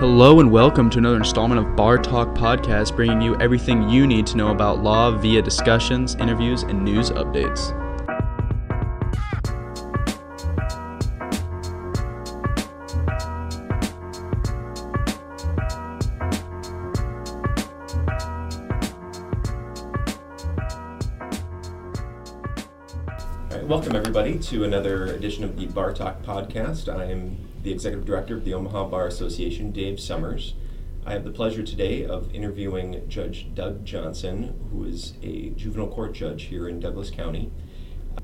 Hello and welcome to another installment of Bar Talk Podcast, bringing you everything you need to know about law via discussions, interviews, and news updates. Everybody to another edition of the Bar Talk podcast. I am the executive director of the Omaha Bar Association, Dave Summers. I have the pleasure today of interviewing Judge Doug Johnson, who is a juvenile court judge here in Douglas County.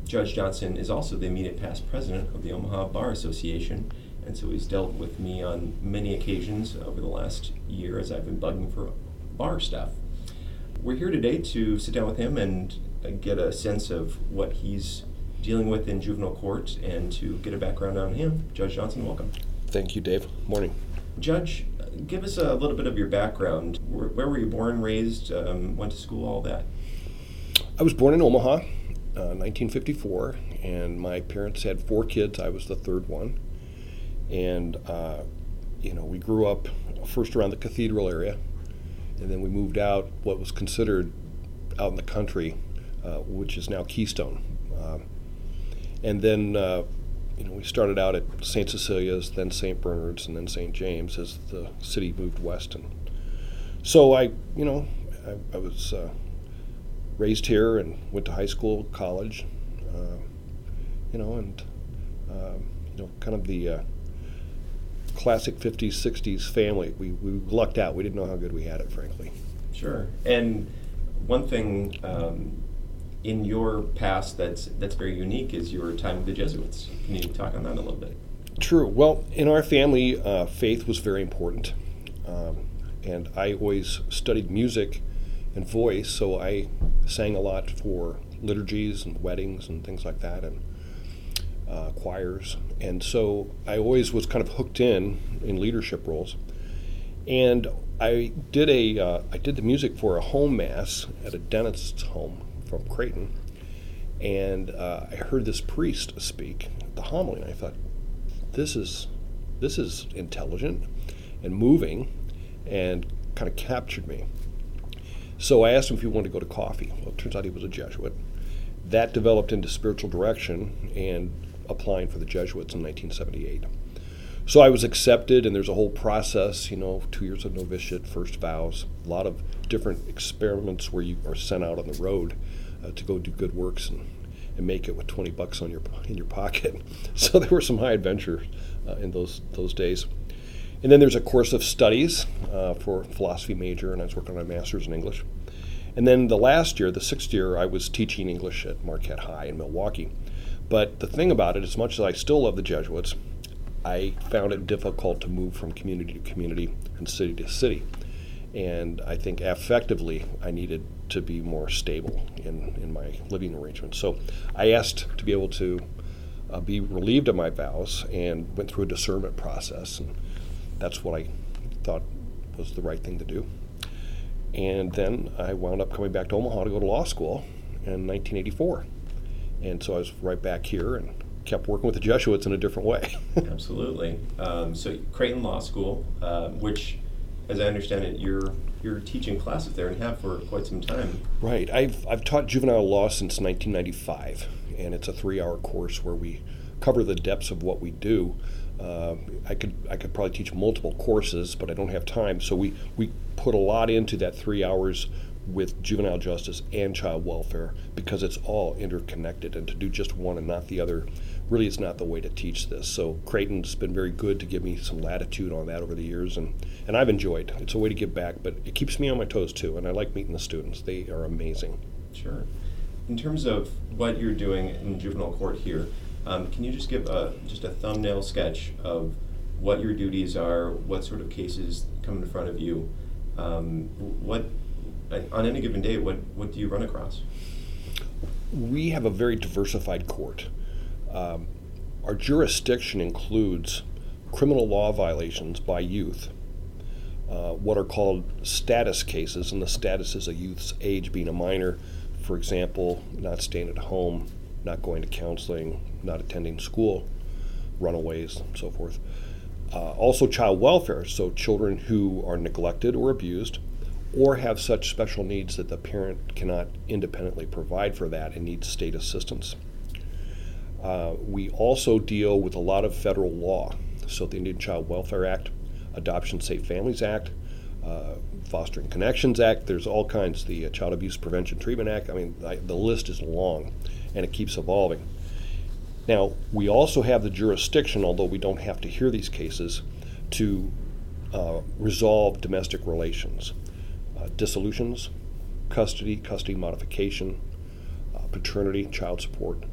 Judge Johnson is also the immediate past president of the Omaha Bar Association, and so he's dealt with me on many occasions over the last year as I've been bugging for bar stuff. We're here today to sit down with him and uh, get a sense of what he's dealing with in juvenile court and to get a background on him. Judge Johnson, welcome. Thank you, Dave. Morning. Judge, give us a little bit of your background. Where, where were you born, raised, um, went to school, all that? I was born in Omaha, uh, 1954, and my parents had four kids. I was the third one. And, uh, you know, we grew up first around the cathedral area, and then we moved out what was considered out in the country, uh, which is now Keystone. And then, uh, you know, we started out at St. Cecilia's, then St. Bernard's, and then St. James as the city moved west. And so I, you know, I, I was uh, raised here and went to high school, college, uh, you know, and, um, you know, kind of the uh, classic 50s, 60s family. We, we lucked out. We didn't know how good we had it, frankly. Sure. And one thing um, in your past that's that's very unique is your time with the Jesuits. Can you talk on that a little bit? True. Well, in our family, uh, faith was very important. Um, and I always studied music and voice, so I sang a lot for liturgies and weddings and things like that, and uh, choirs. And so I always was kind of hooked in in leadership roles. And I did a uh, I did the music for a home mass at a dentist's home from Creighton, and uh, I heard this priest speak the homily, and I thought, this is this is intelligent and moving, and kind of captured me. So I asked him if he wanted to go to coffee. Well, it turns out he was a Jesuit. That developed into spiritual direction and applying for the Jesuits in 1978. So I was accepted, and there's a whole process, you know, two years of novitiate, first vows, a lot of different experiments where you are sent out on the road uh, to go do good works and, and make it with 20 bucks on your in your pocket. So there were some high adventures uh, in those those days. And then there's a course of studies uh, for philosophy major, and I was working on a master's in English. And then the last year, the sixth year, I was teaching English at Marquette High in Milwaukee. But the thing about it, as much as I still love the Jesuits, I found it difficult to move from community to community and city to city. And I think affectively, I needed to be more stable in, in my living arrangements. So I asked to be able to uh, be relieved of my vows and went through a discernment process. And that's what I thought was the right thing to do. And then I wound up coming back to Omaha to go to law school in 1984. And so I was right back here and kept working with the Jesuits in a different way. Absolutely. Um, so Creighton Law School, uh, which, as I understand it, you're you're teaching classes there and have for quite some time. Right. I've I've taught juvenile law since 1995, and it's a three-hour course where we cover the depths of what we do. Uh, I could I could probably teach multiple courses, but I don't have time. So we we put a lot into that three hours with juvenile justice and child welfare because it's all interconnected and to do just one and not the other really is not the way to teach this so creighton's been very good to give me some latitude on that over the years and, and i've enjoyed it's a way to give back but it keeps me on my toes too and i like meeting the students they are amazing Sure. In terms of what you're doing in juvenile court here, um, can you just give a, just a thumbnail sketch of what your duties are, what sort of cases come in front of you, um, what on any given day, what, what do you run across? we have a very diversified court. Um, our jurisdiction includes criminal law violations by youth, uh, what are called status cases, and the status is a youth's age being a minor, for example, not staying at home, not going to counseling, not attending school, runaways, and so forth. Uh, also, child welfare, so children who are neglected or abused or have such special needs that the parent cannot independently provide for that and needs state assistance. Uh, we also deal with a lot of federal law, so the Indian Child Welfare Act, Adoption Safe Families Act, uh, Fostering Connections Act. There's all kinds. The uh, Child Abuse Prevention Treatment Act. I mean, I, the list is long, and it keeps evolving. Now, we also have the jurisdiction, although we don't have to hear these cases, to uh, resolve domestic relations, uh, dissolutions, custody, custody modification, uh, paternity, child support.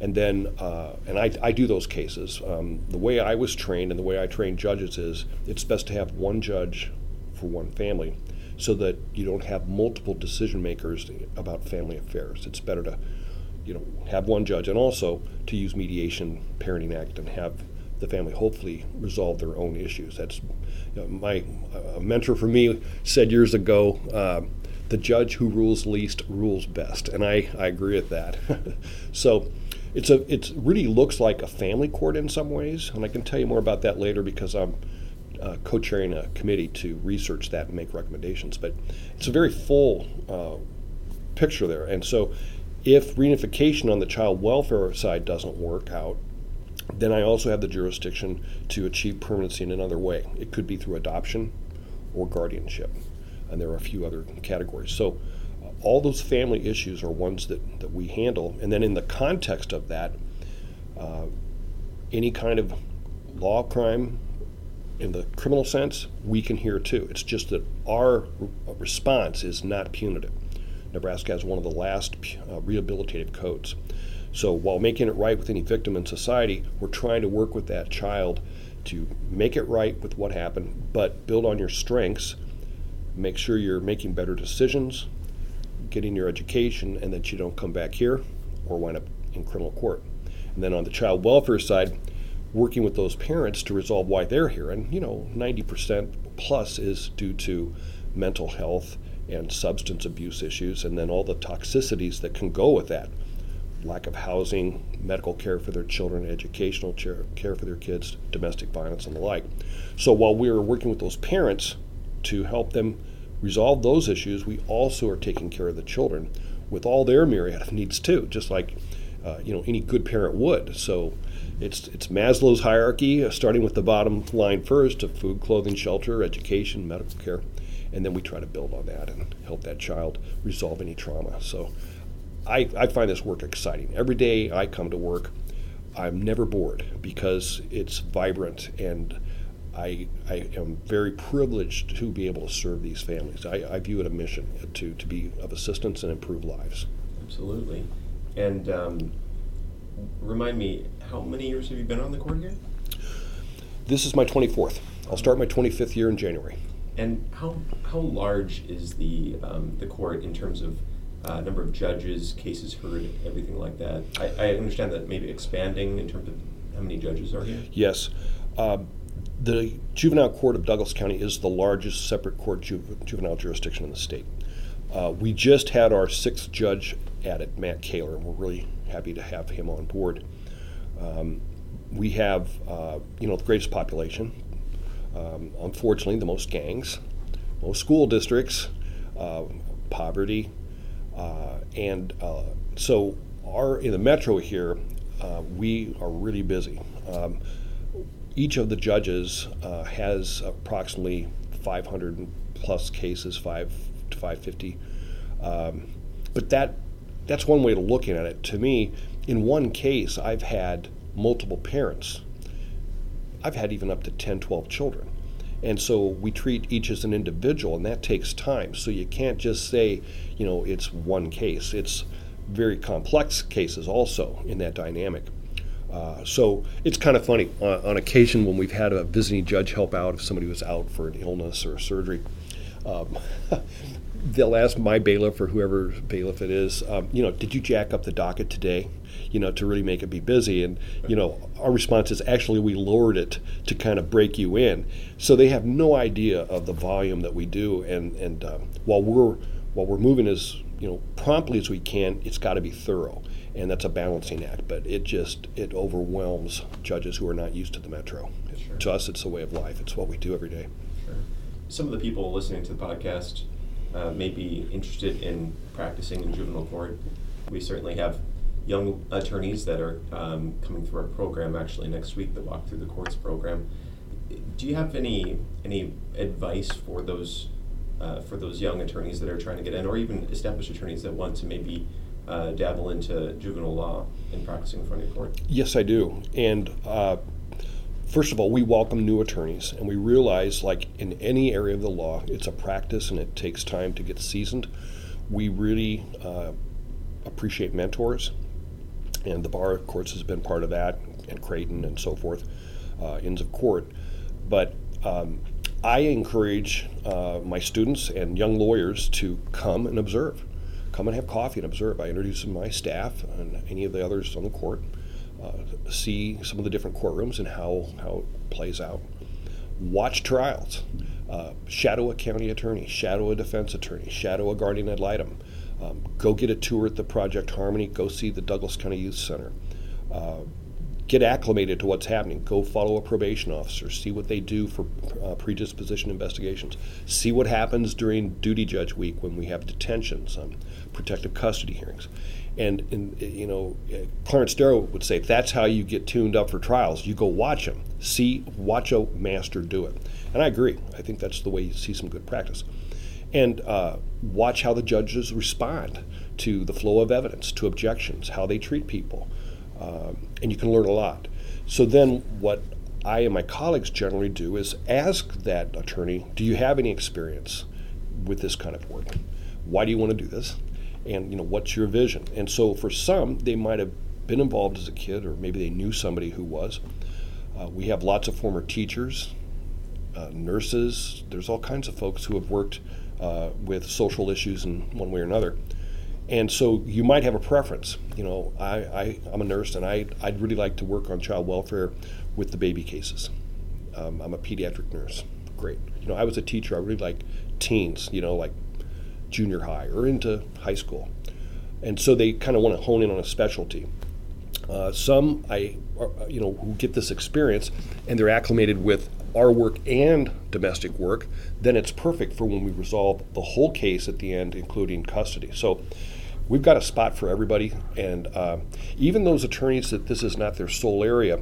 And then, uh, and I, I do those cases. Um, the way I was trained and the way I train judges is it's best to have one judge for one family so that you don't have multiple decision makers about family affairs. It's better to you know, have one judge, and also to use mediation, parenting act, and have the family hopefully resolve their own issues. That's you know, my mentor for me said years ago. Uh, the judge who rules least rules best, and I, I agree with that. so, it's a it really looks like a family court in some ways, and I can tell you more about that later because I'm uh, co-chairing a committee to research that and make recommendations. But it's a very full uh, picture there, and so if reunification on the child welfare side doesn't work out, then I also have the jurisdiction to achieve permanency in another way. It could be through adoption or guardianship, and there are a few other categories. So, all those family issues are ones that, that we handle. And then, in the context of that, uh, any kind of law crime in the criminal sense, we can hear too. It's just that our response is not punitive. Nebraska has one of the last uh, rehabilitative codes. So while making it right with any victim in society, we're trying to work with that child to make it right with what happened, but build on your strengths, make sure you're making better decisions, getting your education, and that you don't come back here or wind up in criminal court. And then on the child welfare side, working with those parents to resolve why they're here. And, you know, 90% plus is due to mental health and substance abuse issues, and then all the toxicities that can go with that lack of housing, medical care for their children, educational care for their kids, domestic violence, and the like. So while we are working with those parents to help them resolve those issues, we also are taking care of the children with all their myriad of needs too, just like uh, you know any good parent would. So it's it's Maslow's hierarchy, uh, starting with the bottom line first of food, clothing, shelter, education, medical care and then we try to build on that and help that child resolve any trauma. So I, I find this work exciting. Every day I come to work, I'm never bored because it's vibrant and I, I am very privileged to be able to serve these families. I, I view it a mission to, to be of assistance and improve lives. Absolutely. And um, remind me, how many years have you been on the court here? This is my 24th. I'll start my 25th year in January. And how how large is the um, the court in terms of uh, number of judges, cases heard, everything like that? I, I, understand that maybe expanding in terms of how many judges are here. Yes. Uh, the juvenile court of Douglas County is the largest separate court ju- juvenile jurisdiction in the state. Uh, we just had our sixth judge added, Matt Kahler, and we're really happy to have him on board. Um, we have, uh, you know, the greatest population, um, unfortunately, the most gangs, most school districts, uh, poverty, uh, and uh, so our in the metro here, uh, we are really busy. Um, each of the judges uh, has approximately 500 plus cases, five to 550. Um, but that that's one way to looking at it. To me, in one case, I've had multiple parents I've had even up to 10, 12 children. And so we treat each as an individual, and that takes time. So you can't just say, you know, it's one case. It's very complex cases also in that dynamic. Uh, so it's kind of funny. Uh, on occasion, when we've had a visiting judge help out if somebody was out for an illness or a surgery, um, they'll ask my bailiff or whoever bailiff it is, um, you know, did you jack up the docket today? you know, to really make it be busy. And, you know, our response is actually we lowered it to kind of break you in. So they have no idea of the volume that we do. And, and uh, while we're while we're moving as you know promptly as we can, it's got to be thorough, and that's a balancing act. But it just it overwhelms judges who are not used to the metro. Sure. To us, it's a way of life. It's what we do every day. Sure. Some of the people listening to the podcast uh, may be interested in practicing in juvenile court. We certainly have young attorneys that are um, coming through our program actually next week that walk through the courts program. Do you have any any advice for those uh, for those young attorneys that are trying to get in, or even established attorneys that want to maybe uh, dabble into juvenile law and practicing in front of court? Yes, I do. And uh, first of all, we welcome new attorneys, and we realize, like in any area of the law, it's a practice and it takes time to get seasoned. We really uh, appreciate mentors, and the bar, of course, has been part of that, and Creighton and so forth, uh, Inns of Court. But um, I encourage uh, my students and young lawyers to come and observe. Come and have coffee and observe. I introduce my staff and any of the others on the court, uh, see some of the different courtrooms and how, how it plays out. Watch trials. Uh, shadow a county attorney, shadow a defense attorney, shadow a guardian ad litem. Um, go get a tour at the Project Harmony. Go see the Douglas County Youth Center. Uh, get acclimated to what's happening. Go follow a probation officer. See what they do for uh, predisposition investigations. See what happens during duty judge week when we have detentions, um, protective custody hearings. And, and, you know, Clarence Darrow would say that's how you get tuned up for trials. You go watch them, see, watch a master do it. And I agree. I think that's the way you see some good practice. And uh, watch how the judges respond to the flow of evidence, to objections, how they treat people. Um, and you can learn a lot. So then, what I and my colleagues generally do is ask that attorney, "Do you have any experience with this kind of work? Why do you want to do this? And you know, what's your vision?" And so, for some, they might have been involved as a kid, or maybe they knew somebody who was. Uh, we have lots of former teachers, uh, nurses. There's all kinds of folks who have worked uh, with social issues in one way or another. And so you might have a preference. You know, I, I, am a nurse and I, I'd really like to work on child welfare with the baby cases. Um, I'm a pediatric nurse. Great. You know, I was a teacher. I really like teens, you know, like junior high or into high school. And so they kind of want to hone in on a specialty. Uh, some I, uh, you know, who get this experience and they're acclimated with our work and domestic work, then it's perfect for when we resolve the whole case at the end, including custody. So we've got a spot for everybody. And uh, even those attorneys that this is not their sole area,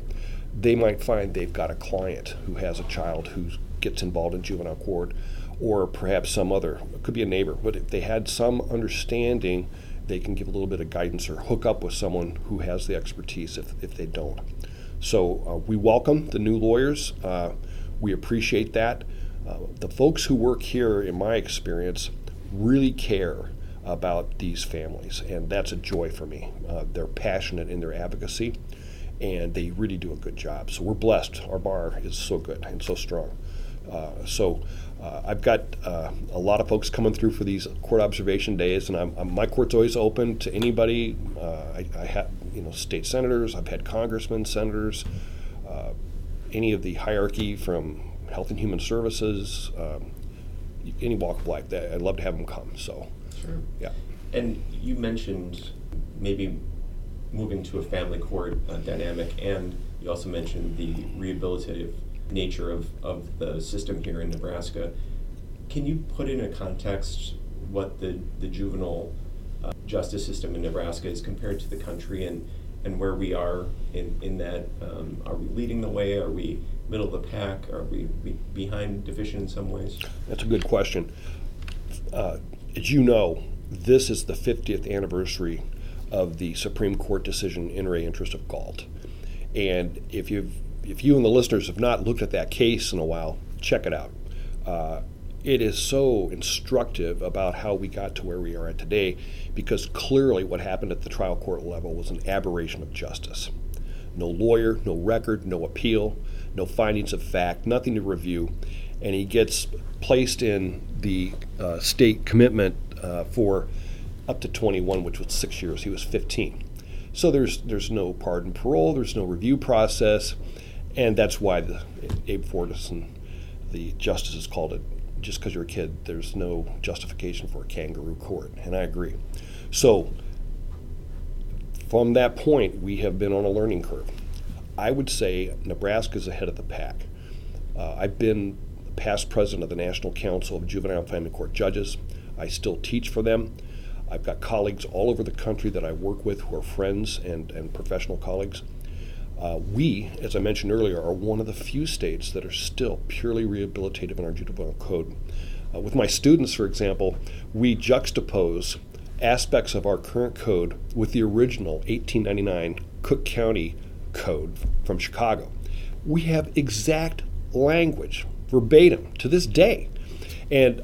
they might find they've got a client who has a child who gets involved in juvenile court, or perhaps some other, it could be a neighbor, but if they had some understanding, they can give a little bit of guidance or hook up with someone who has the expertise if, if they don't. So uh, we welcome the new lawyers. Uh, we appreciate that. Uh, the folks who work here, in my experience, really care about these families, and that's a joy for me. Uh, they're passionate in their advocacy, and they really do a good job. So we're blessed. Our bar is so good and so strong. Uh, so uh, I've got uh, a lot of folks coming through for these court observation days, and I'm, I'm, my court's always open to anybody. Uh, I, I, have, you know, state senators. I've had congressmen, senators, uh, any of the hierarchy from Health and Human Services, um, any walk of life. That I'd love to have them come. So Sure. Yeah. And you mentioned maybe moving to a family court uh, dynamic, and you also mentioned the rehabilitative nature of, of the system here in Nebraska. Can you put in a context what the, the juvenile uh, justice system in Nebraska is compared to the country and, and where we are in, in that? Um, are we leading the way? Are we middle of the pack? Are we behind, deficient in some ways? That's a good question. Uh, as you know, this is the 50th anniversary of the Supreme Court decision in re interest of Gault. And if you've if you and the listeners have not looked at that case in a while, check it out. Uh, it is so instructive about how we got to where we are at today because clearly what happened at the trial court level was an aberration of justice. No lawyer, no record, no appeal, no findings of fact, nothing to review. And he gets placed in the uh, state commitment uh, for up to 21, which was six years. He was 15. So there's there's no pardon parole, there's no review process, and that's why the Abe Fortas and the justices called it just because you're a kid, there's no justification for a kangaroo court, and I agree. So from that point, we have been on a learning curve. I would say Nebraska is ahead of the pack. Uh, I've been past president of the National Council of Juvenile and Family Court Judges. I still teach for them. I've got colleagues all over the country that I work with who are friends and, and professional colleagues. Uh, we, as I mentioned earlier, are one of the few states that are still purely rehabilitative in our juvenile code. Uh, with my students, for example, we juxtapose aspects of our current code with the original 1899 Cook County Code from Chicago. We have exact language, verbatim, to this day. And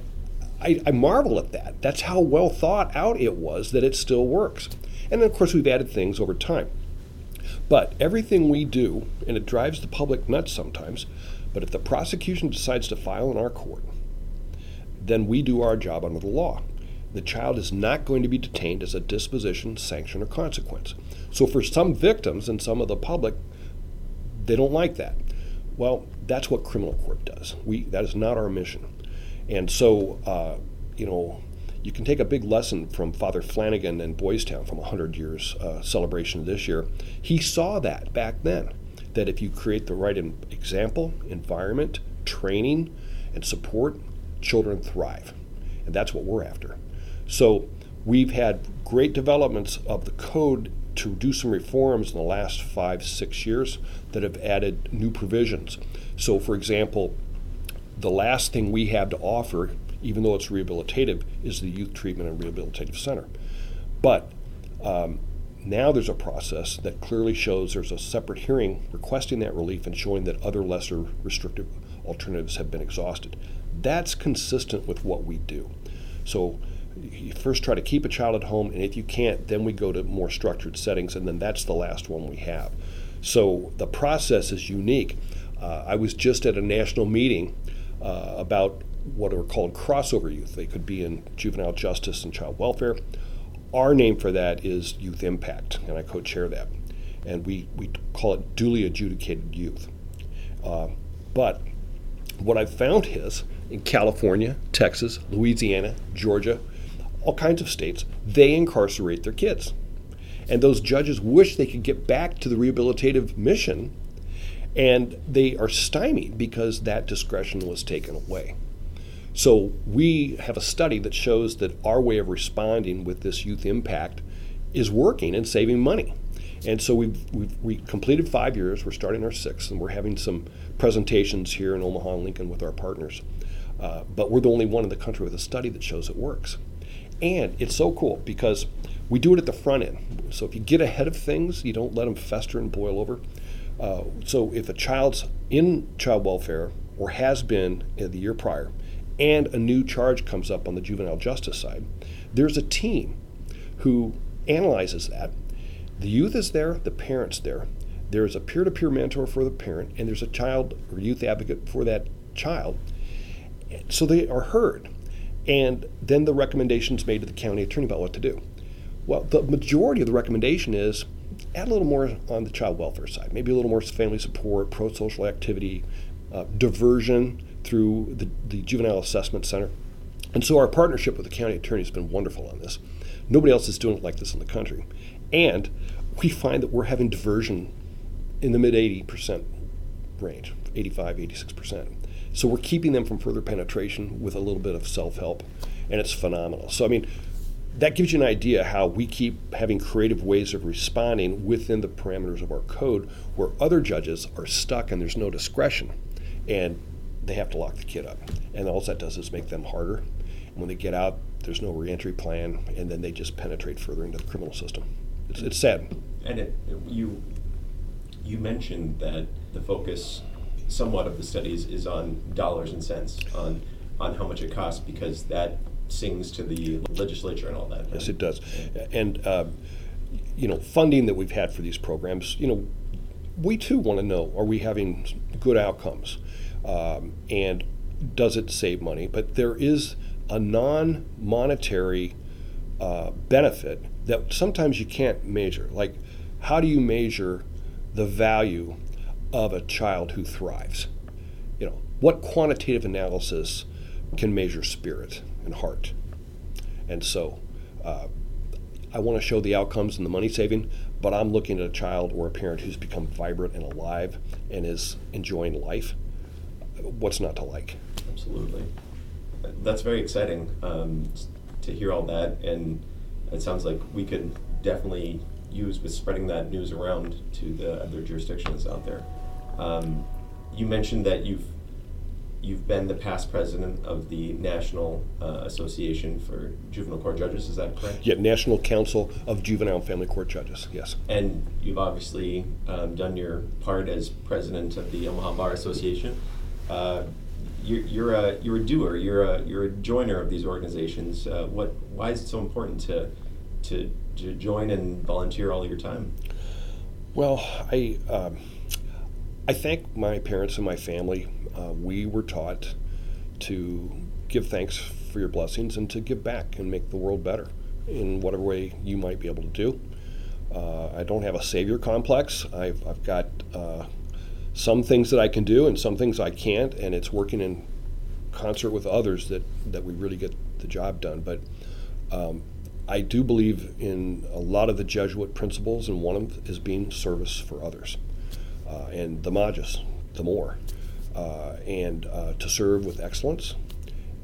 I, I, marvel at that. That's how well thought out it was that it still works. And then, of course, we've added things over time. But everything we do, and it drives the public nuts sometimes, but if the prosecution decides to file in our court, then we do our job under the law. The child is not going to be detained as a disposition, sanction, or consequence. So, for some victims and some of the public, they don't like that. Well, that's what criminal court does. We that is not our mission. And so, uh, you know, you can take a big lesson from Father Flanagan in Boys Town from 100 years uh, celebration this year. He saw that back then, that if you create the right example, environment, training, and support, children thrive. And that's what we're after. So we've had great developments of the code to do some reforms in the last five, six years that have added new provisions. So, for example, the last thing we have to offer, even though it's rehabilitative, is the Youth Treatment and Rehabilitative Center. But um, now there's a process that clearly shows there's a separate hearing requesting that relief and showing that other lesser restrictive alternatives have been exhausted. That's consistent with what we do. So you first try to keep a child at home, and if you can't, then we go to more structured settings, and then that's the last one we have. So the process is unique. Uh, I was just at a national meeting uh, about what are called crossover youth. They could be in juvenile justice and child welfare. Our name for that is Youth Impact, and I co chair that. And we, we call it dually adjudicated youth. Uh, but what I've found is in California, Texas, Louisiana, Georgia, all kinds of states, they incarcerate their kids. And those judges wish they could get back to the rehabilitative mission, and they are stymied because that discretion was taken away. So we have a study that shows that our way of responding with this youth impact is working and saving money. And so we've, we've we completed five years. We're starting our sixth, and we're having some presentations here in Omaha and Lincoln with our partners. Uh, but we're the only one in the country with a study that shows it works. And it's so cool because we do it at the front end. So if you get ahead of things, you don't let them fester and boil over. Uh, so if a child's in child welfare or has been the year prior, and a new charge comes up on the juvenile justice side, there's a team who analyzes that. The youth is there, the parent's there. There's a peer to peer mentor for the parent, and there's a child or youth advocate for that child. So they are heard. And then the recommendations made to the county attorney about what to do. Well, the majority of the recommendation is add a little more on the child welfare side, maybe a little more family support, pro social activity, uh, diversion through the, the Juvenile Assessment Center. And so our partnership with the county attorney has been wonderful on this. Nobody else is doing it like this in the country. And we find that we're having diversion in the mid 80% range, 85, 86%. So we're keeping them from further penetration with a little bit of self help, and it's phenomenal. So, I mean, that gives you an idea how we keep having creative ways of responding within the parameters of our code where other judges are stuck and there's no discretion and they have to lock the kid up. And all that does is make them harder. And when they get out, there's no reentry plan, and then they just penetrate further into the criminal system. It's, it's sad. And it, you you mentioned that the focus somewhat of the studies is on dollars and cents on on how much it costs because that sings to the legislature and all that. Yes, it does. And uh, you know, funding that we've had for these programs, you know, we too want to know: are we having good outcomes, um, and does it save money? But there is a non-monetary uh, benefit that sometimes you can't measure. Like, how do you measure the value of a child who thrives. You know, what quantitative analysis can measure spirit and heart? And so uh, I want to show the outcomes and the money saving, but I'm looking at a child or a parent who's become vibrant and alive and is enjoying life. What's not to like. Absolutely. That's very exciting um, to hear all that, and it sounds like we could definitely use with spreading that news around to the other jurisdictions out there. Um, you mentioned that you've you've been the past president of the National uh, Association for Juvenile Court Judges. Is that correct? Yeah, National Council of Juvenile and Family Court Judges. Yes. And you've obviously um, done your part as president of the Omaha Bar Association. Uh, you're, you're, a you're a doer. You're a you're a joiner of these organizations. Uh, what why is it so important to to to join and volunteer all your time? Well, I um, I thank my parents and my family uh, we were taught to give thanks for your blessings and to give back and make the world better in whatever way you might be able to do. Uh, I don't have a savior complex. I've, I've got uh, some things that I can do and some things I can't, and it's working in concert with others that, that we really get the job done. But um, I do believe in a lot of the Jesuit principles, and one of them is being service for others. Uh, and the magis, the more uh, and uh, to serve with excellence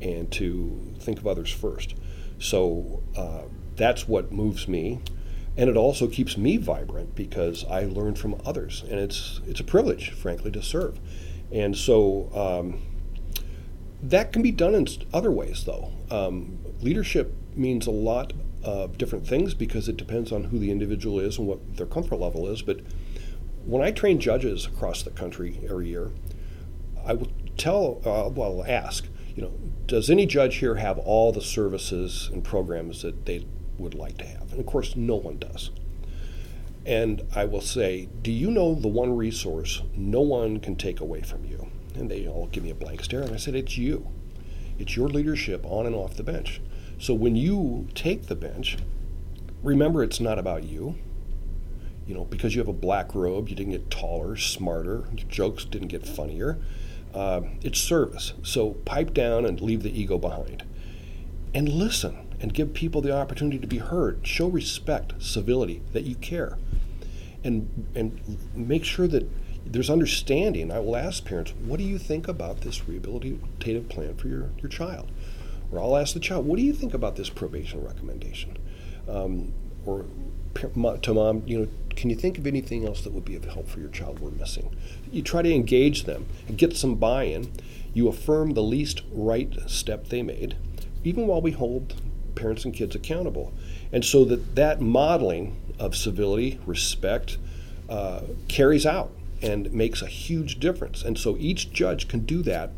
and to think of others first. So uh, that's what moves me. And it also keeps me vibrant because I learn from others. And it's, it's a privilege, frankly, to serve. And so um, that can be done in other ways, though. Um, leadership means a lot of different things because it depends on who the individual is and what their comfort level is. But when I train judges across the country every year, I will tell, uh, well, ask, you know, does any judge here have all the services and programs that they would like to have? And of course, no one does. And I will say, do you know the one resource no one can take away from you? And they all give me a blank stare. And I said, it's you. It's your leadership on and off the bench. So when you take the bench, remember it's not about you. You know, because you have a black robe, you didn't get taller, smarter, your jokes didn't get funnier. Uh, it's service. So pipe down and leave the ego behind. And listen and give people the opportunity to be heard. Show respect, civility, that you care. And, and make sure that there's understanding. I will ask parents, what do you think about this rehabilitative plan for your, your child? Or I'll ask the child, what do you think about this probation recommendation? Um, or to mom, you know, can you think of anything else that would be of help for your child we're missing? You try to engage them and get some buy in. You affirm the least right step they made, even while we hold parents and kids accountable. And so that that modeling of civility, respect, uh, carries out and makes a huge difference. And so each judge can do that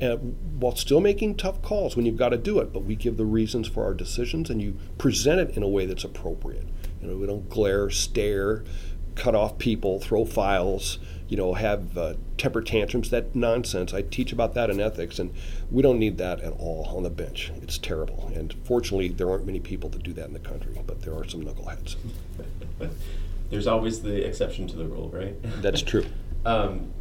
uh, while still making tough calls when you've got to do it. But we give the reasons for our decisions and you present it in a way that's appropriate. You know, we don't glare, stare, cut off people, throw files, you know, have uh, temper tantrums. That nonsense. I teach about that in ethics, and we don't need that at all on the bench. It's terrible. And fortunately, there aren't many people that do that in the country, but there are some knuckleheads. There's always the exception to the rule, right? That's true. um,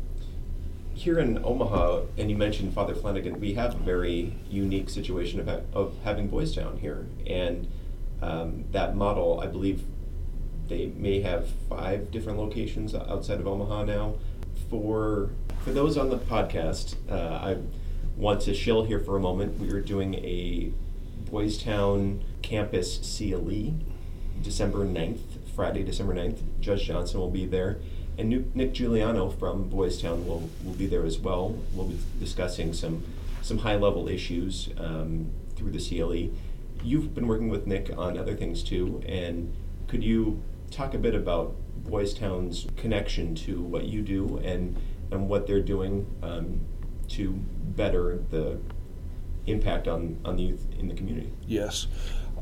here in Omaha, and you mentioned Father Flanagan, we have a very unique situation of, ha- of having Boys Town here. And um, that model, I believe they may have five different locations outside of Omaha now. For for those on the podcast, uh, I want to shill here for a moment. We are doing a Boys Town campus CLE December 9th, Friday, December 9th. Judge Johnson will be there. And Nick Juliano from Boys Town will, will be there as well. We'll be discussing some, some high level issues um, through the CLE. You've been working with Nick on other things too, and could you talk a bit about Boys Town's connection to what you do and, and what they're doing um, to better the impact on, on the youth in the community? Yes.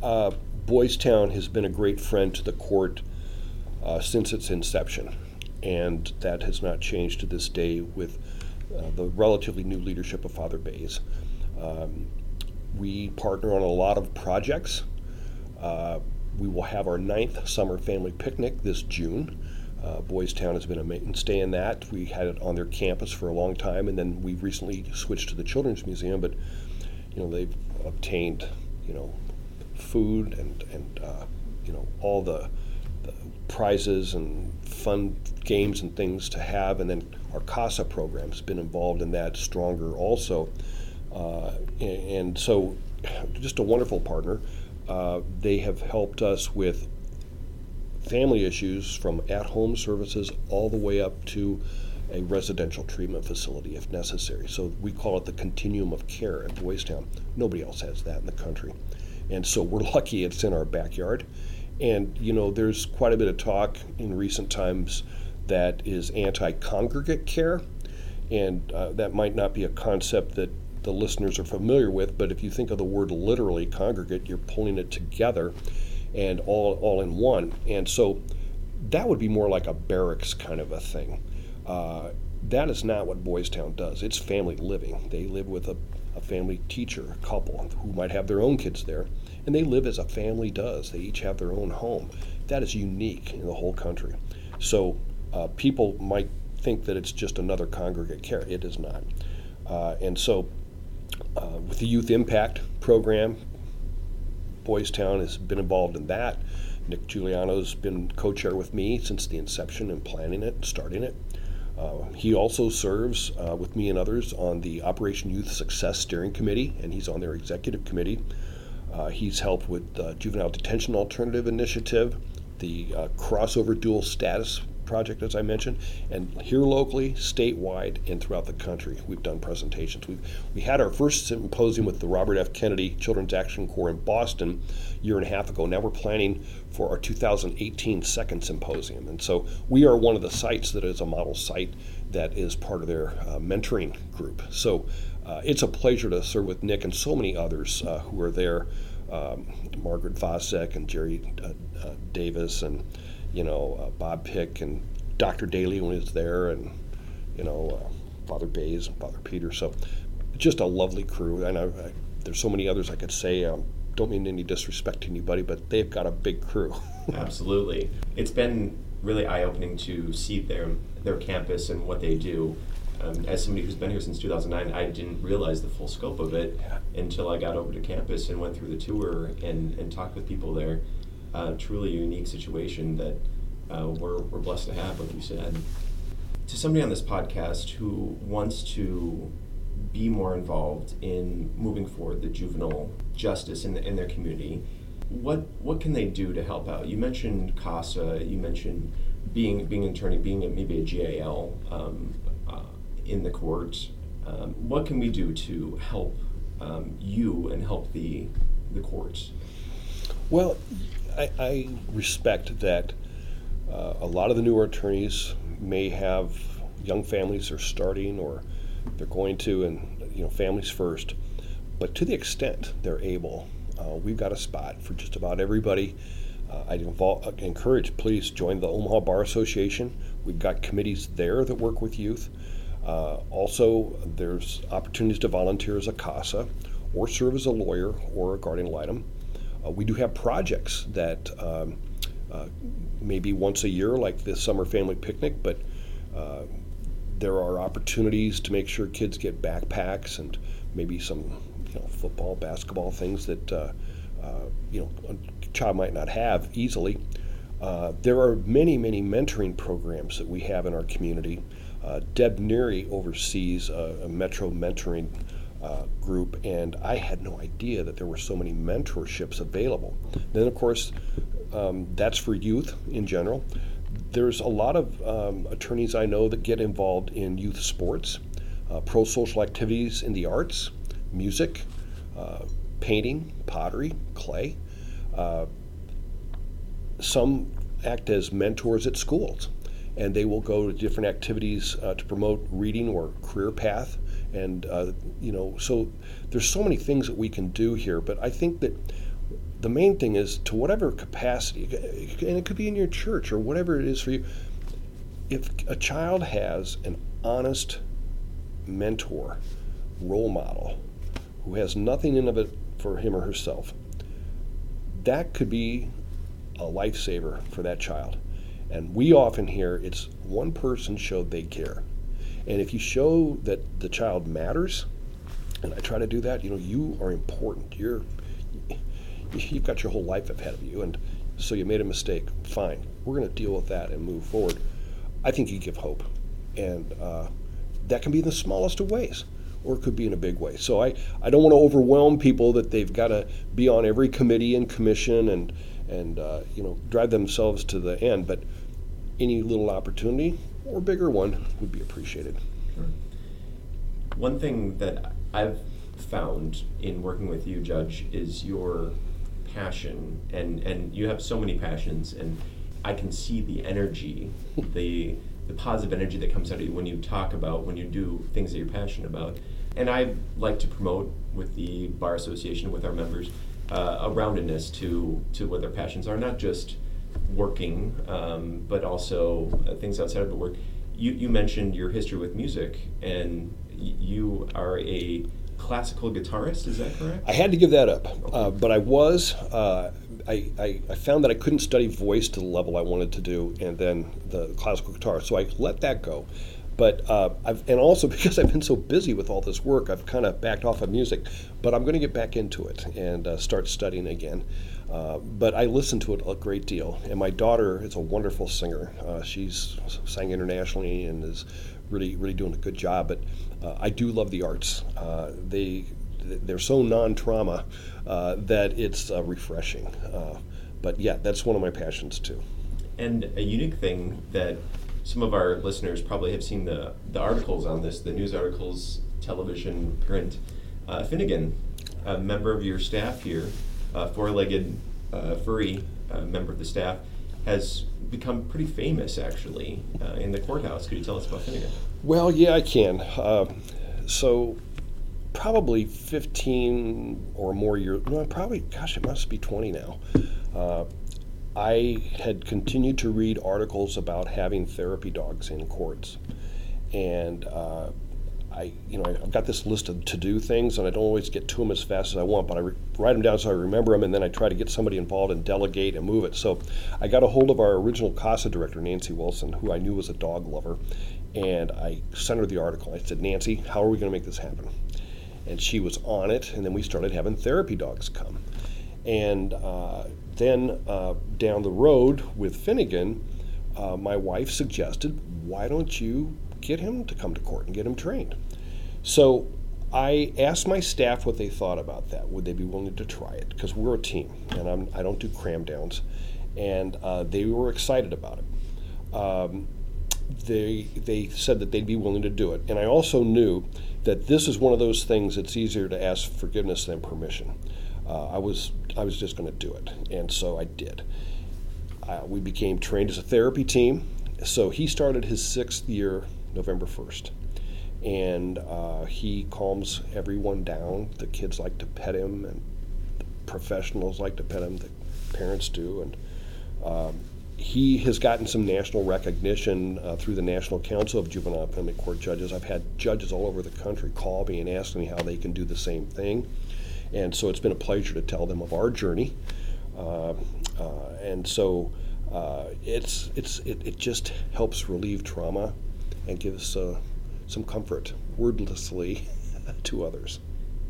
Uh, Boys Town has been a great friend to the court uh, since its inception, and that has not changed to this day with uh, the relatively new leadership of Father Boes. Um, we partner on a lot of projects. We will have our ninth summer family picnic this June. Uh, Boys Town has been a mainstay in that. We had it on their campus for a long time, and then we've recently switched to the Children's Museum. But you know they've obtained you know food and and uh, you know all the prizes and fun games and things to have. And then our CASA program has been involved in that stronger also. Uh, and, and, so, just a wonderful partner. Uh, they have helped us with family issues from at home services all the way up to a residential treatment facility if necessary. So we call it the continuum of care at Boys Town. Nobody else has that in the country. And so we're lucky it's in our backyard. And, you know, there's quite a bit of talk in recent times that is anti congregate care. And uh, that might not be a concept that the listeners are familiar with, but if you think of the word literally congregate, you're pulling it together and all, all in one. And so that would be more like a barracks kind of a thing. Uh, that is not what Boys Town does. It's family living. They live with a, a family teacher, a couple who might have their own kids there, and they live as a family does. They each have their own home. That is unique in the whole country. So uh, people might think that it's just another congregate care. It is not. Uh, and so uh, with the Youth Impact Program, Boys Town has been involved in that. Nick Juliano's been co-chair with me since the inception and planning it, starting it. Uh, he also serves uh, with me and others on the Operation Youth Success Steering Committee, and he's on their executive committee. Uh, he's helped with the Juvenile Detention Alternative Initiative, the uh, Crossover Dual Status project, as I mentioned, and here locally, statewide, and throughout the country, we've done presentations. We've we had our first symposium with the Robert F. Kennedy Children's Action Corps in Boston a year and a half ago. Now we're planning for our 2018 second symposium, and so we are one of the sites that is a model site that is part of their uh, mentoring group. So uh, it's a pleasure to serve with Nick and so many others uh, who are there. Um, Margaret Vosek and Jerry uh, uh, Davis and you know, uh, Bob Pick and Dr. Daly when he was there, and you know, uh, Father Boes and Father Peter. So, just a lovely crew. And I, I, there's so many others I could say. Um, don't mean any disrespect to anybody, but they've got a big crew. Absolutely, it's been really eye-opening to see their their campus and what they do. Um, as somebody who's been here since 2009, I didn't realize the full scope of it until I got over to campus and went through the tour and, and talked with people there uh, truly unique situation that uh, we're, we're blessed to have, like you said. To somebody on this podcast who wants to be more involved in moving forward the juvenile justice in, the, in their community, what what can they do to help out? You mentioned CASA, you mentioned being being an attorney, being a, maybe a GAL um, uh, in the court. Um, what can we do to help um, you and help the the courts? Well, I, I respect that uh, a lot of the newer attorneys may have young families they're starting or they're going to, and you know, families first. But to the extent they're able, uh, we've got a spot for just about everybody. Uh, I uh, encourage, please join the Omaha Bar Association. We've got committees there that work with youth. Uh, also, there's opportunities to volunteer as a CASA or serve as a lawyer or a guardian ad litem. Uh, we do have projects that um, uh, maybe once a year, like the summer family picnic, but uh, there are opportunities to make sure kids get backpacks and maybe some you know, football, basketball things that uh, uh, you know a child might not have easily. Uh, there are many, many mentoring programs that we have in our community. Deb Neary oversees a, a Metro mentoring uh, group, and I had no idea that there were so many mentorships available. Then, of course, um, that's for youth in general. There's a lot of um, attorneys I know that get involved in youth sports, uh, pro social activities in the arts, music, uh, painting, pottery, clay. Uh, some act as mentors at schools, and they will go to different activities uh, to promote reading or career path and uh, you know so there's so many things that we can do here but i think that the main thing is to whatever capacity and it could be in your church or whatever it is for you. If a child has an honest mentor role model who has nothing in of it for him or herself that could be a lifesaver for that child. And we often hear it's one person showed they care and if you show that the child matters, and I try to do that, you know, you are important. You're you've got your whole life ahead of you, and So you made a mistake. Fine. We're going to deal with that and move forward. I think you give hope. And uh, that can be in the smallest of ways or it could be in a big way. So I, I don't want to overwhelm people that they've got to be on every committee and commission and, and uh, you know, drive themselves to the end. But any little opportunity or bigger one would be appreciated. Sure. One thing that I've found in working with you, Judge, is your passion, and and you have so many passions, and I can see the energy, the the positive energy that comes out of you when you talk about when you do things that you're passionate about. And I like to promote with the bar association with our members uh, a roundedness to to what their passions are, not just working, um, but also uh, things outside of the work. You you mentioned your history with music, and y- you are a classical guitarist. Is that correct? I had to give that up, uh, but I was. Uh, I, I, I, found that I couldn't study voice to the level I wanted to do, and then the classical guitar. So I let that go. But uh, I've, and also because I've been so busy with all this work, I've kind of backed off of music. But I'm going to get back into it and uh, start studying again. Uh, but I listen to it a great deal, and my daughter is a wonderful singer. Uh, she's sang internationally and is really really doing a good job. But uh, I do love the arts. Uh, they they're so non-trauma uh, that it's refreshing. But yeah, that's one of my passions too. And a unique thing that some of our listeners probably have seen the, the articles on this, the news articles, television, print. Finnegan, a member of your staff here, four-legged uh, furry member of the staff, has become pretty famous actually uh, in the courthouse. Could you tell us about Finnegan? Well, yeah, I can. Uh, so probably 15 or more years, well, probably, gosh, it must be 20 now. Uh, I had continued to read articles about having therapy dogs in courts. And uh, I, you know, I've got this list of to-do things, and I don't always get to them as fast as I want, but I re- write them down so I remember them, and then I try to get somebody involved and delegate and move it. So I got a hold of our original CASA director, Nancy Wilson, who I knew was a dog lover, and I sent her the article. I said, Nancy, how are we going to make this happen? and she was on it. And then we started having therapy dogs come. And uh, then uh, down the road with Finnegan, uh, my wife suggested, why don't you get him to come to court and get him trained? So I asked my staff what they thought about that. Would they be willing to try it? Because we're a team, and I'm, I do not do cram downs. And uh, they were excited about it. Um, they, they said that they'd be willing to do it. And I also knew that this is one of those things that's easier to ask forgiveness than permission. Uh, I was I was just going to do it, and so I did. Uh, we became trained as a therapy team. So he started his sixth year November first, and uh, he calms everyone down. The kids like to pet him, and professionals like to pet him. The parents do, and um, he has gotten some national recognition uh, through the National Council of Juvenile Family Court Judges. I've had judges all over the country call me and ask me how they can do the same thing. And so it's been a pleasure to tell them of our journey. Uh, uh, and so uh, it's, it's, it, it, just helps relieve trauma and gives uh, some comfort wordlessly to others.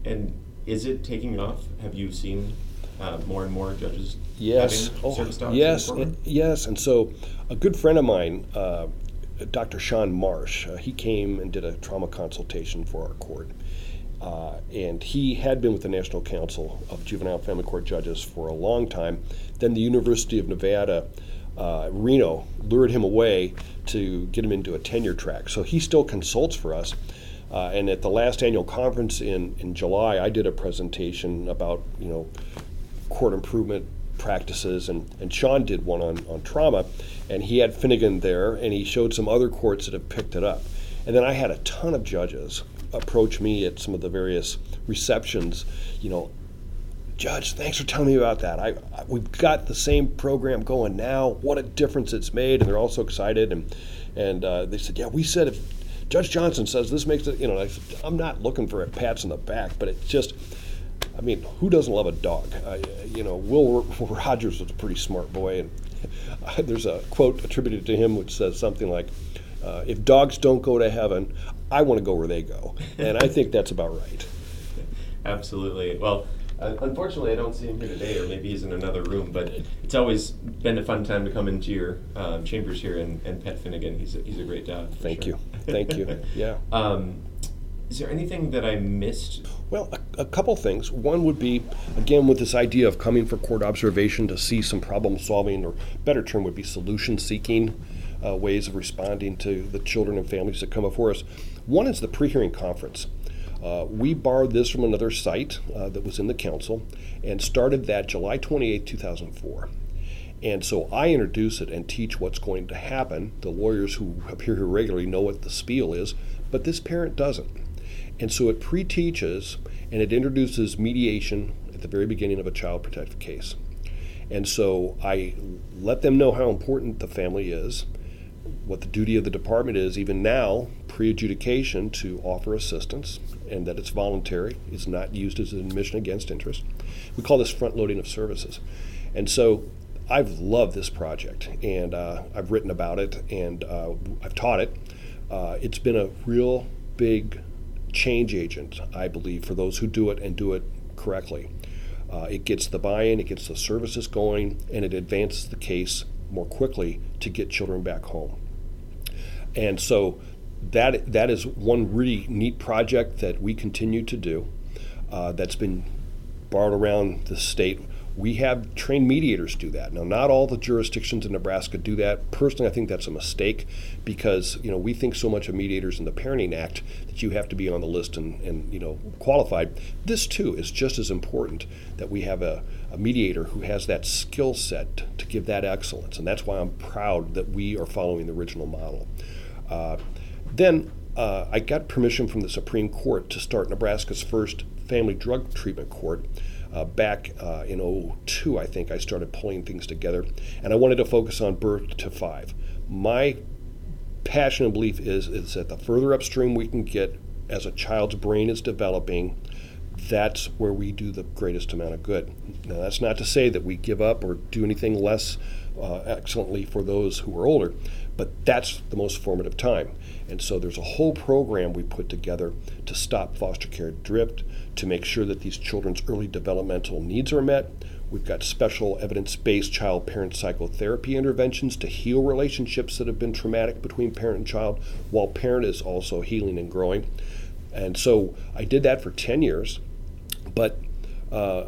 And is it taking off? Have you seen uh, more and more judges yes. oh, yes, and, yes. And so, a good friend of mine, uh, Dr. Shawn Marsh, uh, he came and did a trauma consultation for our court. Uh, and he had been with the National Council of Juvenile Family Court Judges for a long time. Then the University of Nevada, uh, Reno, lured him away to get him into a tenure track. So he still consults for us. Uh, and at the last annual conference in, in July, I did a presentation about, you know, court improvement practices, and, and Shawn did one on, on trauma, and he had Finnegan there, and he showed some other courts that have picked it up. And then I had a ton of judges approach me at some of the various receptions, you know, Judge, thanks for telling me about that. I, I, we've got the same program going now. What a difference it's made, and they're all so excited. And and uh, they said, yeah, we said if Judge Johnson says this makes it, you know, I, I'm not looking for a pats on the back, but it's just I mean, who doesn't love a dog? Uh, you know, Will Rogers was a pretty smart boy, and there's a quote attributed to him which says something like, uh, "If dogs don't go to heaven, I want to go where they go," and I think that's about right. Absolutely. Well, Uh, unfortunately, I don't see him here today, or maybe he's in another room. But it's always been a fun time to come into your um, chambers here and, and pet Finnegan. He's a, he's a great for Thank sure. you. Thank you. Yeah. Um, is there anything that I missed? Well, a, a couple things. One would be, again, with this idea of coming for court observation to see some problem solving, or better term would be solution seeking uh, ways of responding to the children and families that come before us. One is the pre hearing conference. Uh, we borrowed this from another site uh, that was in the council and started that July 28, 2004. And so I introduce it and teach what's going to happen. The lawyers who appear here regularly know what the spiel is, but this parent doesn't. And so it pre teaches and it introduces mediation at the very beginning of a child protective case. And so I let them know how important the family is, what the duty of the department is, even now, pre adjudication, to offer assistance, and that it's voluntary, it's not used as an admission against interest. We call this front loading of services. And so I've loved this project, and uh, I've written about it, and uh, I've taught it. Uh, it's been a real big change agent, I believe, for those who do it and do it correctly. Uh, it gets the buy in, it gets the services going, and it advances the case more quickly to get children back home. And so that, that is one really neat project that we continue to do uh, that's been borrowed around the state. We have trained mediators do that. Now, not all the jurisdictions in Nebraska do that. Personally, I think that's a mistake because you know we think so much of mediators in the Parenting Act that you have to be on the list and, and you know qualified. This too is just as important that we have a, a mediator who has that skill set to give that excellence, and that's why I'm proud that we are following the original model. Uh, then uh, I got permission from the Supreme Court to start Nebraska's first family drug treatment court. Uh, back uh, in 02, I think I started pulling things together, and I wanted to focus on birth to five. My passion and belief is, is that the further upstream we can get as a child's brain is developing, that's where we do the greatest amount of good. Now, that's not to say that we give up or do anything less uh, excellently for those who are older, but that's the most formative time. And so there's a whole program we put together to stop foster care drift, to make sure that these children's early developmental needs are met. We've got special evidence based child parent psychotherapy interventions to heal relationships that have been traumatic between parent and child, while parent is also healing and growing. And so I did that for 10 years, but uh,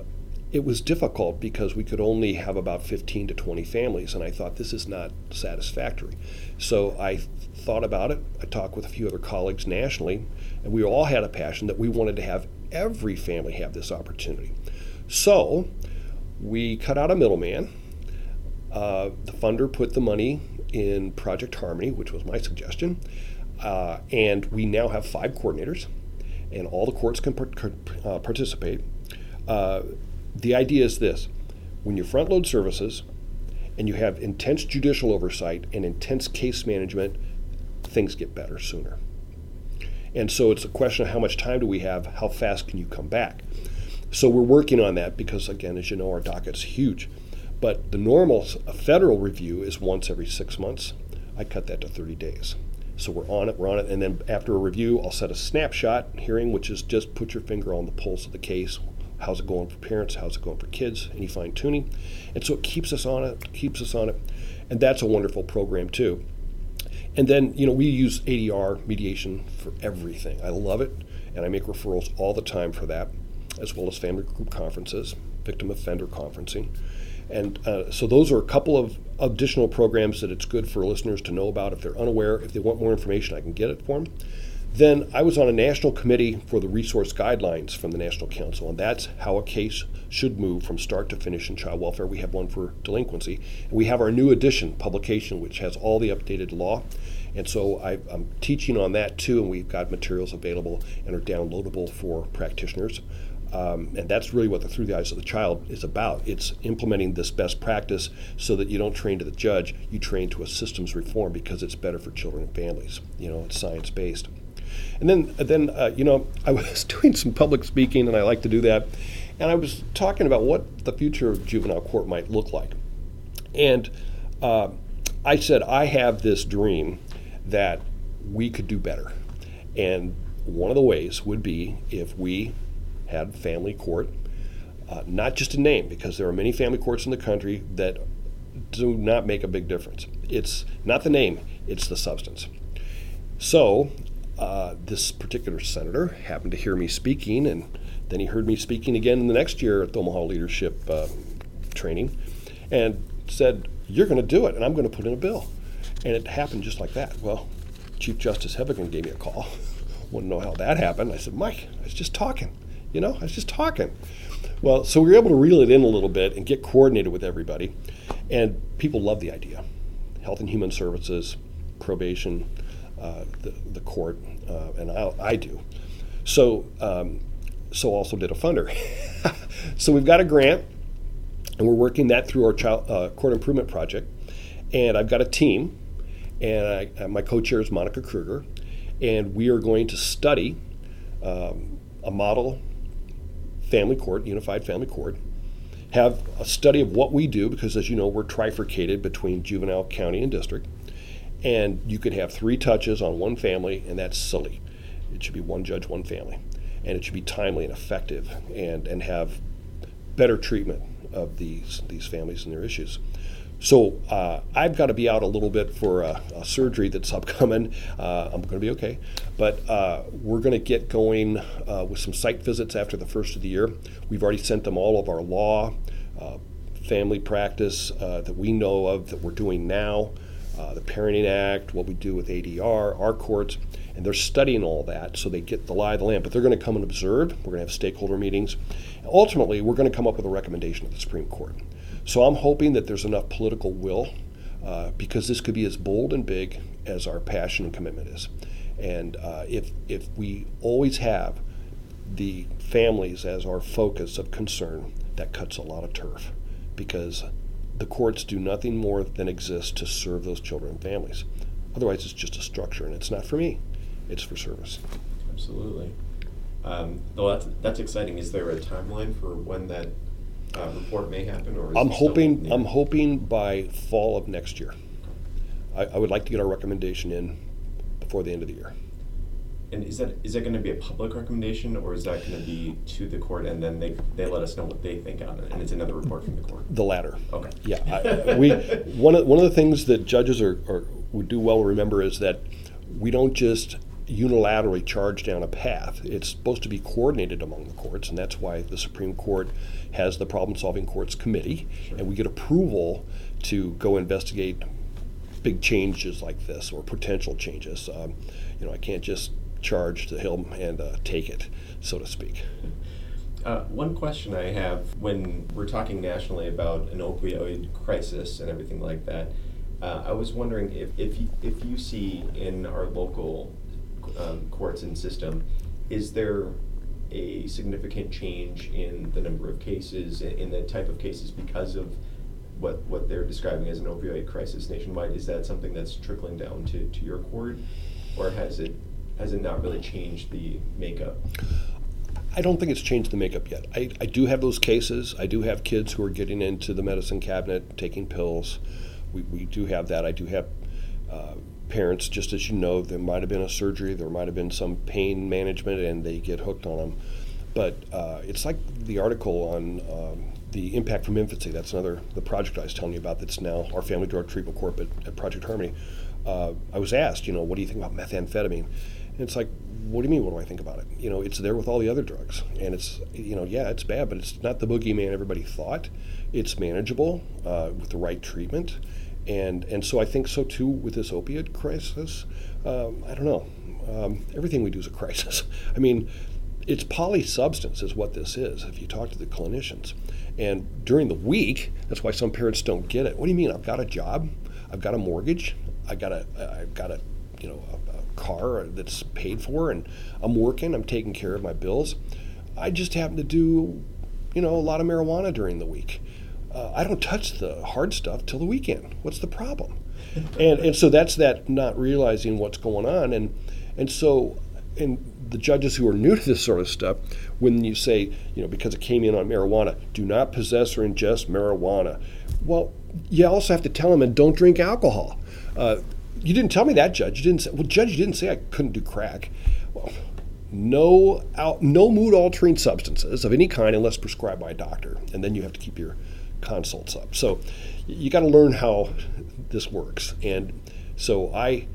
it was difficult because we could only have about 15 to 20 families, and I thought this is not satisfactory. So I thought about it. I talked with a few other colleagues nationally, and we all had a passion that we wanted to have every family have this opportunity. So we cut out a middleman. Uh, the funder put the money in Project Harmony, which was my suggestion, uh, and we now have five coordinators, and all the courts can uh, participate. Uh, the idea is this when you front load services and you have intense judicial oversight and intense case management, things get better sooner. And so it's a question of how much time do we have, how fast can you come back? So we're working on that because, again, as you know, our docket's huge. But the normal federal review is once every six months. I cut that to 30 days. So we're on it, we're on it, and then after a review, I'll set a snapshot hearing, which is just put your finger on the pulse of the case. How's it going for parents? How's it going for kids? Any fine tuning? And so it keeps us on it, keeps us on it. And that's a wonderful program, too. And then, you know, we use ADR mediation for everything. I love it, and I make referrals all the time for that, as well as family group conferences, victim offender conferencing. And uh, so those are a couple of additional programs that it's good for listeners to know about if they're unaware. If they want more information, I can get it for them. Then I was on a national committee for the resource guidelines from the National Council, and that's how a case should move from start to finish in child welfare. We have one for delinquency. And we have our new edition publication, which has all the updated law. And so I, am teaching on that too, and we've got materials available and are downloadable for practitioners. Um, and that's really what the Through the Eyes of the Child is about. It's implementing this best practice so that you don't train to the judge, you train to a systems reform because it's better for children and families. You know, it's science based. And then, then uh, you know, I was doing some public speaking, and I like to do that. And I was talking about what the future of juvenile court might look like. And uh, I said, I have this dream that we could do better. And one of the ways would be if we had family court uh, not just a name, because there are many family courts in the country that do not make a big difference. It's not the name, it's the substance. So, uh, this particular senator happened to hear me speaking, and then he heard me speaking again in the next year at the Omaha Leadership uh, Training, and said, You're going to do it, and I'm going to put in a bill. And it happened just like that. Well, Chief Justice Heavican gave me a call. Wouldn't know how that happened. I said, Mike, I was just talking. You know, I was just talking. Well, so we were able to reel it in a little bit and get coordinated with everybody. And people love the idea. Health and Human Services, probation, the, the court, uh, and I, I, do. So, um, so also did a funder. so we've got a grant, and we're working that through our child, uh, court improvement project. And I've got a team, and I, uh, my co-chair is Monica Kruger, and we are going to study um, a model family court, unified family court, have a study of what we do because, as you know, we're trifurcated between juvenile, county, and district. And you could have three touches on one family, and that's silly. It should be one judge, one family. And it should be timely and effective and, and have better treatment of these, these families and their issues. So uh, I've got to be out a little bit for a, a surgery that's upcoming. Uh, I'm going to be okay, but uh, we're going to get going uh, with some site visits after the first of the year. We've already sent them all of our law, uh, family practice uh, that we know of that we're doing now, the Parenting Act, what we do with ADR, our courts, and they're studying all that so they get the lie of the land. But they're going to come and observe. We're going to have stakeholder meetings. Ultimately, we're going to come up with a recommendation of the Supreme Court. So I'm hoping that there's enough political will uh, because this could be as bold and big as our passion and commitment is. And uh, if, if we always have the families as our focus of concern, that cuts a lot of turf because the courts do nothing more than exist to serve those children and families. Otherwise, it's just a structure, and it's not for me, it's for service. Absolutely. Um, well, that's, that's exciting. Is there a timeline for when that uh, report may happen, or I'm hoping I'm hoping by fall of next year. I, I would like to get our recommendation in before the end of the year. And is that is that going to be a public recommendation, or is that going to be to the court, and then they, they let us know what they think on it, and it's another report from the court? The latter. Okay. Yeah. I, we one of one of the things that judges are, are would do well to remember is that we don't just unilaterally charge down a path. It's supposed to be coordinated among the courts, and that's why the Supreme Court has the Problem Solving Courts Committee, sure. and we get approval to go investigate big changes like this or potential changes. Um, you know, I can't just charge the hill and uh, take it, so to speak. Uh, one question I have when we're talking nationally about an opioid crisis and everything like that, uh, I was wondering if, if, you, if you see in our local um, courts and system, is there a significant change in the number of cases, in the type of cases because of what, what they're describing as an opioid crisis nationwide? Is that something that's trickling down to, to your court, or has it has it not really changed the makeup? I don't think it's changed the makeup yet. I, I do have those cases. I do have kids who are getting into the medicine cabinet, taking pills. We, we do have that. I do have uh, parents, just as you know, there might have been a surgery, there might have been some pain management, and they get hooked on them. But uh, it's like the article on um, the impact from infancy. That's another the project I was telling you about. That's now our family drug treatment court at, at Project Harmony. Uh, I was asked, you know, what do you think about methamphetamine? And it's like, what do you mean? What do I think about it? You know, it's there with all the other drugs, and it's you know, yeah, it's bad, but it's not the boogeyman everybody thought. It's manageable uh, with the right treatment and and so I think so too with this opiate crisis. Um, I don't know. Um, everything we do is a crisis. I mean, it's polysubstance is what this is. If you talk to the clinicians, and during the week, that's why some parents don't get it. What do you mean? I've got a job, I've got a mortgage, I got a, I've got a, you know, a, car that's paid for, and I'm working, I'm taking care of my bills. I just happen to do, you know, a lot of marijuana during the week uh, I don't touch the hard stuff till the weekend. What's the problem? and and so that's that not realizing what's going on, and and so and the judges who are new to this sort of stuff, when you say you know because it came in on marijuana, do not possess or ingest marijuana. Well, you also have to tell them and don't drink alcohol. Uh, you didn't tell me that, judge. You didn't say, well, judge, you didn't say I couldn't do crack. Well, no al- no mood altering substances of any kind unless prescribed by a doctor, and then you have to keep your consults up. So you got to learn how this works, and so I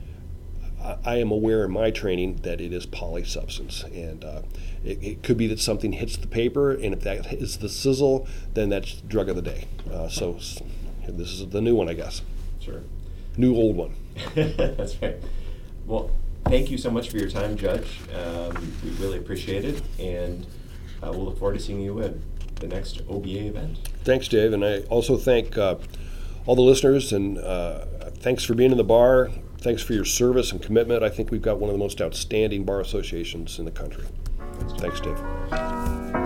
I am aware in my training that it is polysubstance, and uh, it, it, could be that something hits the paper, and if that is the sizzle, then that's drug of the day. Uh, so this is the new one, I guess. Sure. New old one. that's right. Well, thank you so much for your time, Judge. Um, we really appreciate it, and uh, we'll look forward to seeing you at the next OBA event. Thanks, Dave, and I also thank uh, all the listeners, and uh, thanks for being in the bar. Thanks for your service and commitment. I think we've got one of the most outstanding bar associations in the country. Thanks, Dave.